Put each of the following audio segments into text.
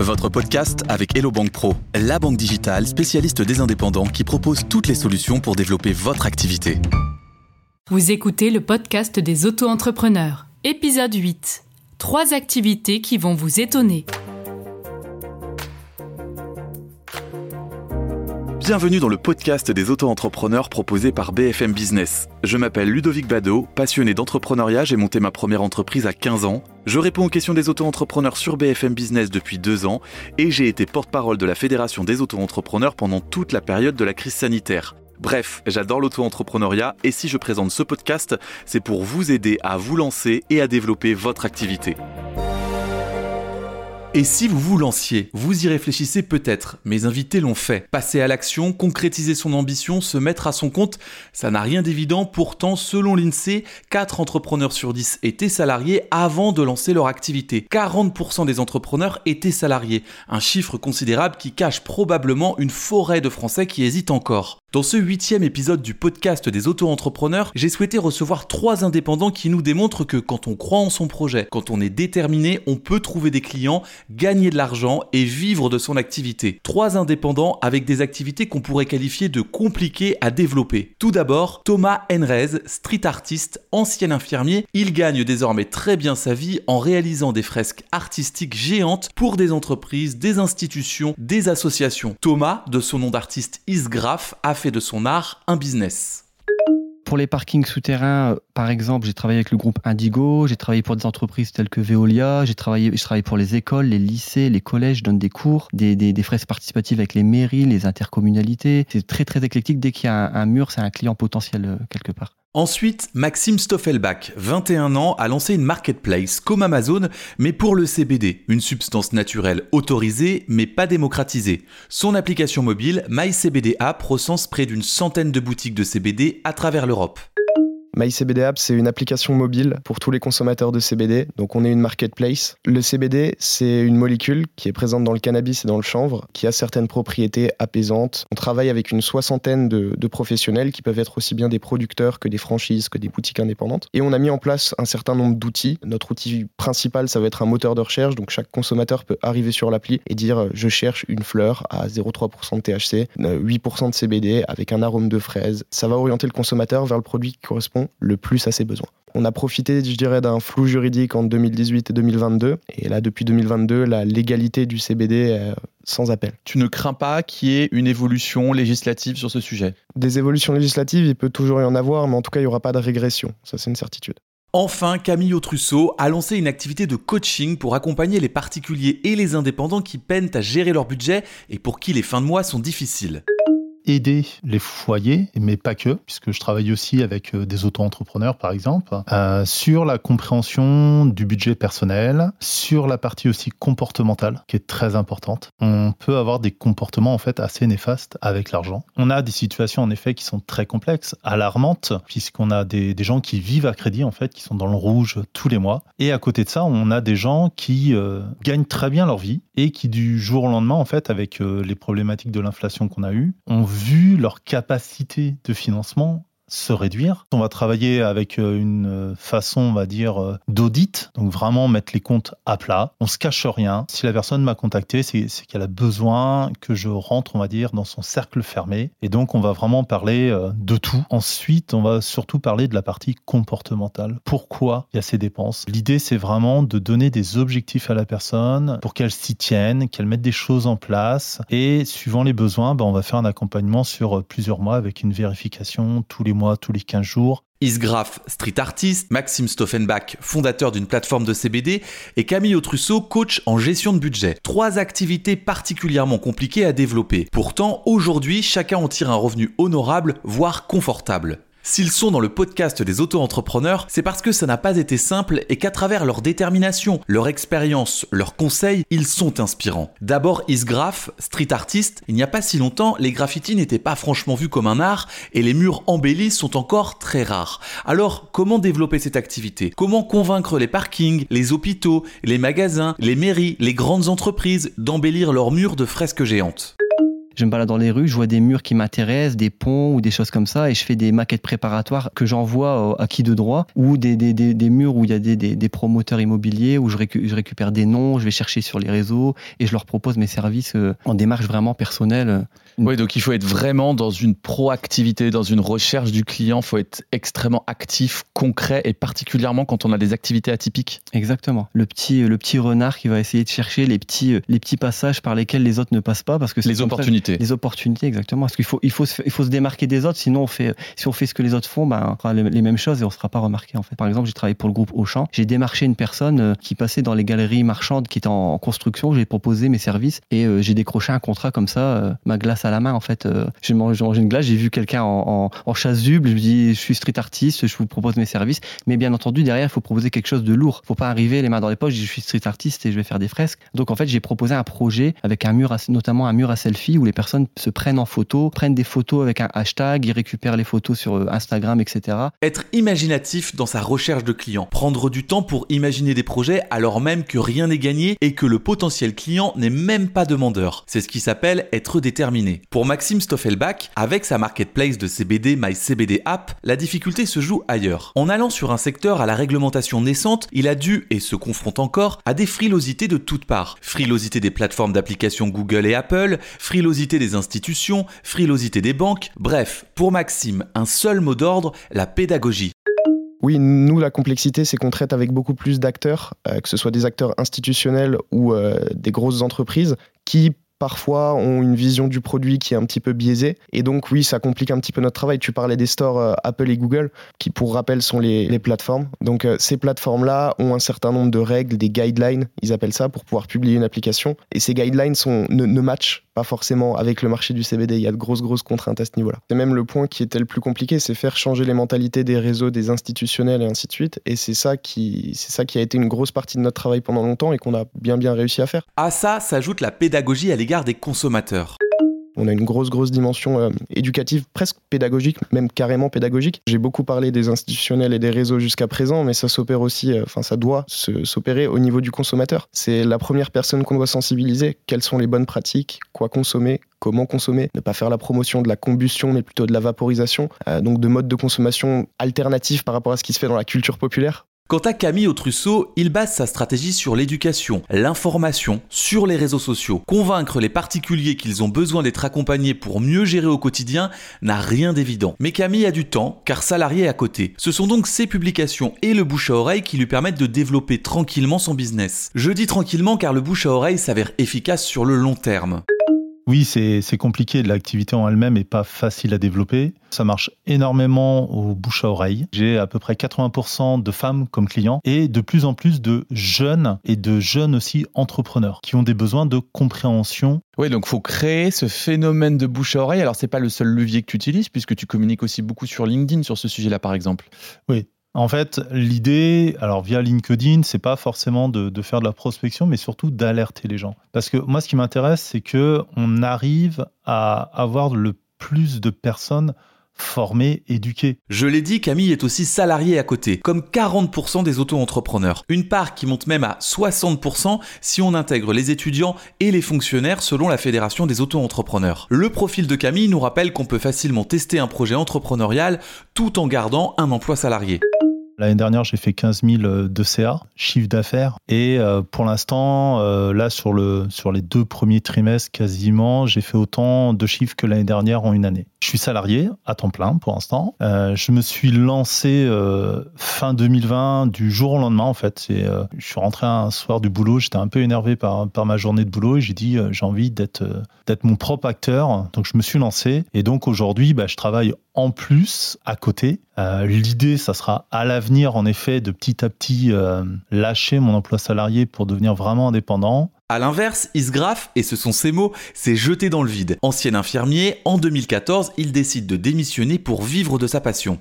Votre podcast avec Hello Bank Pro, la banque digitale spécialiste des indépendants qui propose toutes les solutions pour développer votre activité. Vous écoutez le podcast des auto-entrepreneurs, épisode 8. Trois activités qui vont vous étonner. Bienvenue dans le podcast des auto-entrepreneurs proposé par BFM Business. Je m'appelle Ludovic Bado, passionné d'entrepreneuriat, j'ai monté ma première entreprise à 15 ans. Je réponds aux questions des auto-entrepreneurs sur BFM Business depuis deux ans et j'ai été porte-parole de la Fédération des auto-entrepreneurs pendant toute la période de la crise sanitaire. Bref, j'adore l'auto-entrepreneuriat et si je présente ce podcast, c'est pour vous aider à vous lancer et à développer votre activité. Et si vous vous lanciez, vous y réfléchissez peut-être. Mes invités l'ont fait. Passer à l'action, concrétiser son ambition, se mettre à son compte, ça n'a rien d'évident. Pourtant, selon l'INSEE, 4 entrepreneurs sur 10 étaient salariés avant de lancer leur activité. 40% des entrepreneurs étaient salariés. Un chiffre considérable qui cache probablement une forêt de Français qui hésitent encore. Dans ce huitième épisode du podcast des auto-entrepreneurs, j'ai souhaité recevoir trois indépendants qui nous démontrent que quand on croit en son projet, quand on est déterminé, on peut trouver des clients, gagner de l'argent et vivre de son activité. Trois indépendants avec des activités qu'on pourrait qualifier de compliquées à développer. Tout d'abord, Thomas Enrez, street artiste, ancien infirmier, il gagne désormais très bien sa vie en réalisant des fresques artistiques géantes pour des entreprises, des institutions, des associations. Thomas, de son nom d'artiste Isgraph, a fait de son art un business. Pour les parkings souterrains, euh, par exemple, j'ai travaillé avec le groupe Indigo, j'ai travaillé pour des entreprises telles que Veolia, j'ai travaillé, pour les écoles, les lycées, les collèges, je donne des cours, des, des, participatives avec les mairies, les intercommunalités. C'est très très éclectique. Dès qu'il y a un, un mur, c'est un client potentiel euh, quelque part. Ensuite, Maxime Stoffelbach, 21 ans, a lancé une marketplace comme Amazon, mais pour le CBD, une substance naturelle autorisée mais pas démocratisée. Son application mobile, MyCBD App, recense près d'une centaine de boutiques de CBD à travers l'Europe. MyCBD App, c'est une application mobile pour tous les consommateurs de CBD. Donc, on est une marketplace. Le CBD, c'est une molécule qui est présente dans le cannabis et dans le chanvre, qui a certaines propriétés apaisantes. On travaille avec une soixantaine de, de professionnels qui peuvent être aussi bien des producteurs que des franchises, que des boutiques indépendantes. Et on a mis en place un certain nombre d'outils. Notre outil principal, ça va être un moteur de recherche. Donc, chaque consommateur peut arriver sur l'appli et dire je cherche une fleur à 0,3% de THC, 8% de CBD avec un arôme de fraise. Ça va orienter le consommateur vers le produit qui correspond le plus à ses besoins. On a profité, je dirais, d'un flou juridique en 2018 et 2022. Et là, depuis 2022, la légalité du CBD est sans appel. Tu ne crains pas qu'il y ait une évolution législative sur ce sujet? Des évolutions législatives, il peut toujours y en avoir, mais en tout cas, il n'y aura pas de régression. Ça, c'est une certitude. Enfin, Camille Autrusso a lancé une activité de coaching pour accompagner les particuliers et les indépendants qui peinent à gérer leur budget et pour qui les fins de mois sont difficiles aider les foyers, mais pas que, puisque je travaille aussi avec euh, des auto-entrepreneurs, par exemple, euh, sur la compréhension du budget personnel, sur la partie aussi comportementale, qui est très importante. On peut avoir des comportements en fait assez néfastes avec l'argent. On a des situations en effet qui sont très complexes, alarmantes, puisqu'on a des, gens qui vivent à crédit en fait, qui sont dans le rouge tous les mois. Et à côté de ça, on a des gens qui euh, gagnent très bien leur vie et qui du jour au lendemain, en fait, avec les problématiques de l'inflation qu'on a eues, ont leur capacité de financement se réduire. On va travailler avec euh, une façon, on va dire, euh, d'audit, donc vraiment mettre les comptes à plat. On se cache rien. Si la personne m'a contacté, c'est qu'elle a besoin que je rentre, on va dire, dans son cercle fermé. Et donc, on va vraiment parler euh, de tout. Ensuite, on va surtout parler de la partie comportementale. Pourquoi il y a ces dépenses? L'idée, c'est vraiment de donner des objectifs à la personne pour qu'elle s'y tienne, qu'elle mette des choses en place. Et suivant les besoins, ben, on va faire un accompagnement sur plusieurs mois avec une vérification tous les mois tous les 15 jours. Isgraph, street artist, Maxime Stoffenbach, fondateur d'une plateforme de CBD, et Camille Autrusso, coach en gestion de budget. Trois activités particulièrement compliquées à développer. Pourtant, aujourd'hui, chacun en tire un revenu honorable, voire confortable. S'ils sont dans le podcast des auto-entrepreneurs, c'est parce que ça n'a pas été simple et qu'à travers leur détermination, leur expérience, leurs conseils, ils sont inspirants. D'abord Isgraph, street artist, il n'y a pas si longtemps, les graffitis n'étaient pas franchement vus comme un art et les murs embellis sont encore très rares. Alors, comment développer cette activité? Comment convaincre les parkings, les hôpitaux, les magasins, les mairies, les grandes entreprises d'embellir leurs murs de fresques géantes? Je me balade dans les rues, je vois des murs qui m'intéressent, des ponts ou des choses comme ça, et je fais des maquettes préparatoires que j'envoie à qui de droit, ou des, des, des, des murs où il y a des, des, promoteurs immobiliers, où je, je, récupère des noms, je vais chercher sur les réseaux, et je leur propose mes services euh, en démarche vraiment personnelle. Oui, donc il faut être vraiment dans une proactivité, dans une recherche du client, il faut être extrêmement actif, concret, et particulièrement quand on a des activités atypiques. Exactement. Le petit, le petit renard qui va essayer de chercher les petits, les petits passages par lesquels les autres ne passent pas, parce que les opportunités. Les opportunités, exactement. Parce qu'il faut, il faut, il faut se démarquer des autres, sinon on fait, si on fait ce que les autres font, ben, on fera les, mêmes choses et on ne sera pas remarqué en fait. Par exemple, j'ai travaillé pour le groupe Auchan, j'ai démarché une personne euh, qui passait dans les galeries marchandes qui était en construction, j'ai proposé mes services et euh, j'ai décroché un contrat comme ça, euh, ma glace à la main en fait. j'ai mangé, une glace, j'ai vu quelqu'un en, en, chasuble, je me dis je suis street artiste, je vous propose mes services, mais bien entendu derrière il faut proposer quelque chose de lourd. Faut pas arriver les mains dans les poches, je suis street artiste et je vais faire des fresques. Donc en fait j'ai proposé un projet avec un mur, notamment un mur à selfie où les personnes se prennent en photo, prennent des photos avec un hashtag, ils récupèrent les photos sur euh, Instagram, etc. Être imaginatif dans sa recherche de clients, prendre du temps pour imaginer des projets alors même que rien n'est gagné et que le potentiel client n'est même pas demandeur. C'est ce qui s'appelle être déterminé. Pour Maxime Stoffelbach, avec sa marketplace de CBD MyCBD App, la difficulté se joue ailleurs. En allant sur un secteur à la réglementation naissante, il a dû, et se confronte encore, à des frilosités de toutes parts. Frilosité des plateformes d'application Google et Apple, frilosité des institutions, frilosité des banques, bref, pour Maxime, un seul mot d'ordre, la pédagogie. Oui, nous, la complexité, c'est qu'on traite avec beaucoup plus d'acteurs, euh, que ce soit des acteurs institutionnels ou euh, des grosses entreprises, qui parfois ont une vision du produit qui est un petit peu biaisée. Et donc oui, ça complique un petit peu notre travail. Tu parlais des stores euh, Apple et Google, qui pour rappel sont les, plateformes. Donc ces plateformes-là ont un certain nombre de règles, des guidelines, ils appellent ça, pour pouvoir publier une application. Et ces guidelines sont, ne, ne matchent forcément avec le marché du CBD. Il y a de grosses, grosses contraintes à ce niveau-là. C'est même le point qui était le plus compliqué, c'est faire changer les mentalités des réseaux, des institutionnels et ainsi de suite. Et c'est ça qui, c'est ça qui a été une grosse partie de notre travail pendant longtemps et qu'on a bien, bien réussi à faire. À ça s'ajoute la pédagogie à l'égard des consommateurs. On a une grosse, grosse dimension euh, éducative, presque pédagogique, même carrément pédagogique. J'ai beaucoup parlé des institutionnels et des réseaux jusqu'à présent, mais ça s'opère aussi, euh, enfin, ça doit s'opérer au niveau du consommateur. C'est la première personne qu'on doit sensibiliser. Quelles sont les bonnes pratiques? Quoi consommer? Comment consommer, ne pas faire la promotion de la combustion mais plutôt de la vaporisation, euh, donc de modes de consommation alternatifs par rapport à ce qui se fait dans la culture populaire. Quant à Camille Autrusseau, il base sa stratégie sur l'éducation, l'information, sur les réseaux sociaux. Convaincre les particuliers qu'ils ont besoin d'être accompagnés pour mieux gérer au quotidien n'a rien d'évident. Mais Camille a du temps, car salarié à côté. Ce sont donc ses publications et le bouche à oreille qui lui permettent de développer tranquillement son business. Je dis tranquillement car le bouche à oreille s'avère efficace sur le long terme. Oui, c'est compliqué. L'activité en elle-même n'est pas facile à développer. Ça marche énormément au bouche à oreille. J'ai à peu près 80% de femmes comme clients et de plus en plus de jeunes et de jeunes aussi entrepreneurs qui ont des besoins de compréhension. Oui, donc faut créer ce phénomène de bouche à oreille. Alors c'est pas le seul levier que tu utilises puisque tu communiques aussi beaucoup sur LinkedIn sur ce sujet-là par exemple. Oui, en fait, l'idée, alors via LinkedIn, c'est pas forcément de, faire de la prospection, mais surtout d'alerter les gens. Parce que moi, ce qui m'intéresse, c'est que on arrive à avoir le plus de personnes formés, éduqués. Je l'ai dit, Camille est aussi salarié à côté, comme 40% des auto-entrepreneurs. Une part qui monte même à 60% si on intègre les étudiants et les fonctionnaires selon la Fédération des auto-entrepreneurs. Le profil de Camille nous rappelle qu'on peut facilement tester un projet entrepreneurial tout en gardant un emploi salarié. L'année dernière, j'ai fait 15 000 euh, de CA, chiffre d'affaires. Et euh, pour l'instant, euh, là, sur, le, sur les deux premiers trimestres, quasiment, j'ai fait autant de chiffres que l'année dernière en une année. Je suis salarié à temps plein pour l'instant. je me suis lancé fin 2020 du jour au lendemain, en fait. C'est, je suis rentré un soir du boulot, j'étais un peu énervé par, par ma journée de boulot et j'ai dit, j'ai envie d'être, d'être mon propre acteur. Donc, je me suis lancé. Et donc, aujourd'hui, bah, je travaille en plus à côté. Euh, l'idée, ça sera à l'avenir, en effet, de petit à petit euh, lâcher mon emploi salarié pour devenir vraiment indépendant. À l'inverse, Isgraf, et ce sont ses mots, s'est jeté dans le vide. Ancien infirmier, en 2014, il décide de démissionner pour vivre de sa passion.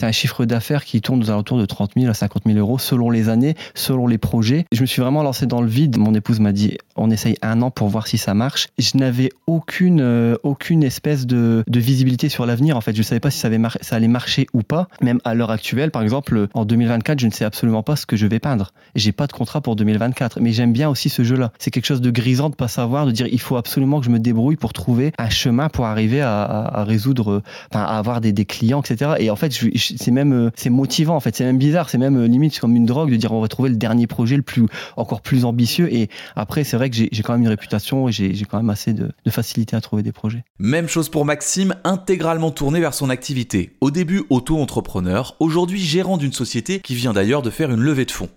C'est un chiffre d'affaires qui tourne aux alentours de 30 000 à 50 000 euros selon les années, selon les projets. Je me suis vraiment lancé dans le vide. Mon épouse m'a dit on essaye un an pour voir si ça marche. Je n'avais aucune, euh, aucune espèce de, de visibilité sur l'avenir. En fait, je ne savais pas si ça, allait marcher ou pas. Même à l'heure actuelle, par exemple, en 2024, je ne sais absolument pas ce que je vais peindre. J'ai pas de contrat pour 2024. Mais j'aime bien aussi ce jeu-là. C'est quelque chose de grisant de pas savoir, de dire il faut absolument que je me débrouille pour trouver un chemin pour arriver à, résoudre, enfin, à avoir des, des, clients, etc. Et en fait, c'est même euh, c'est motivant en fait, c'est même bizarre, c'est même euh, limite comme une drogue de dire on va trouver le dernier projet le plus encore plus ambitieux et après c'est vrai que j'ai quand même une réputation et j'ai quand même assez de, de facilité à trouver des projets. Même chose pour Maxime, intégralement tourné vers son activité. Au début auto-entrepreneur, aujourd'hui gérant d'une société qui vient d'ailleurs de faire une levée de fonds.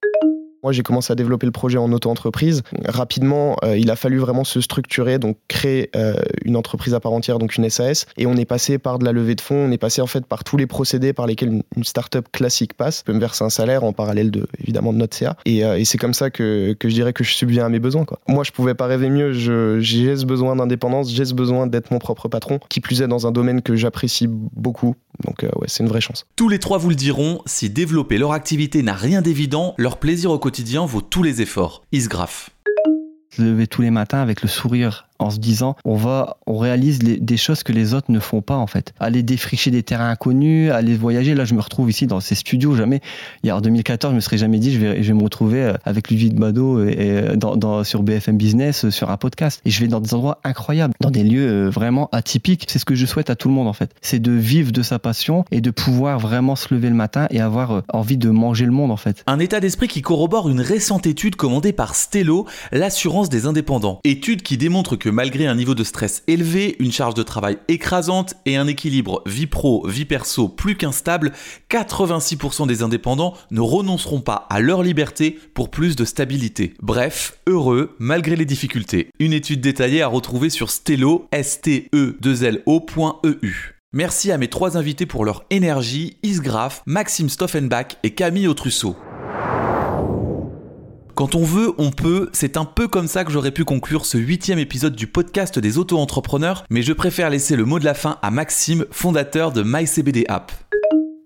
Moi, j'ai commencé à développer le projet en auto-entreprise. Rapidement, euh, il a fallu vraiment se structurer, donc créer euh, une entreprise à part entière, donc une SAS. Et on est passé par de la levée de fonds, on est passé en fait par tous les procédés par lesquels une, une start-up classique passe. peut me verser un salaire en parallèle de, évidemment, de notre CA. Et, euh, et c'est comme ça que, que, je dirais que je subviens à mes besoins. Quoi. Moi, je pouvais pas rêver mieux. J'ai ce besoin d'indépendance, j'ai ce besoin d'être mon propre patron, qui plus est dans un domaine que j'apprécie beaucoup. Donc, ouais, c'est une vraie chance. Tous les trois vous le diront, si développer leur activité n'a rien d'évident, leur plaisir au quotidien vaut tous les efforts. Isgraph. Se lever tous les matins avec le sourire en se disant on va on réalise des choses que les autres ne font pas en fait. Aller défricher des terrains inconnus aller voyager. Là je me retrouve ici dans ces studios. Jamais il y a en 2014 je me serais jamais dit je vais je vais me retrouver euh, avec Ludwig Bado et, et dans, sur BFM Business euh, sur un podcast. Et je vais dans des endroits incroyables dans des lieux euh, vraiment atypiques. C'est ce que je souhaite à tout le monde en fait. C'est de vivre de sa passion et de pouvoir vraiment se lever le matin et avoir envie de manger le monde en fait. Un état d'esprit qui corrobore une récente étude commandée par Stello l'assurance des indépendants. Étude qui démontre que malgré un niveau de stress élevé, une charge de travail écrasante et un équilibre vie pro, vie perso plus qu'instable, 86% des indépendants ne renonceront pas à leur liberté pour plus de stabilité. Bref, heureux malgré les difficultés. Une étude détaillée à retrouver sur stelo, s t e 2 l Merci à mes trois invités pour leur énergie, Isgraf, Maxime Stoffenbach et Camille Autrusso. Quand on veut, on peut. C'est un peu comme ça que j'aurais pu conclure ce huitième épisode du podcast des auto-entrepreneurs, mais je préfère laisser le mot de la fin à Maxime, fondateur de MyCBD App.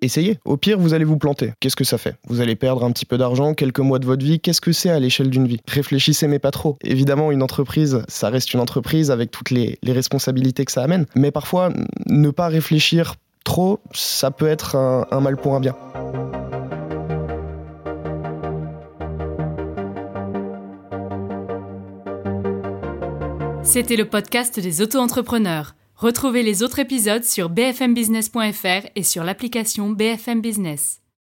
Essayez. Au pire, vous allez vous planter. Qu'est-ce que ça fait? Vous allez perdre un petit peu d'argent, quelques mois de votre vie. Qu'est-ce que c'est à l'échelle d'une vie? Réfléchissez, mais pas trop. Évidemment, une entreprise, ça reste une entreprise avec toutes les, responsabilités que ça amène. Mais parfois, ne pas réfléchir trop, ça peut être un mal pour un bien. C'était le podcast des auto-entrepreneurs. Retrouvez les autres épisodes sur bfmbusiness.fr et sur l'application BFM Business.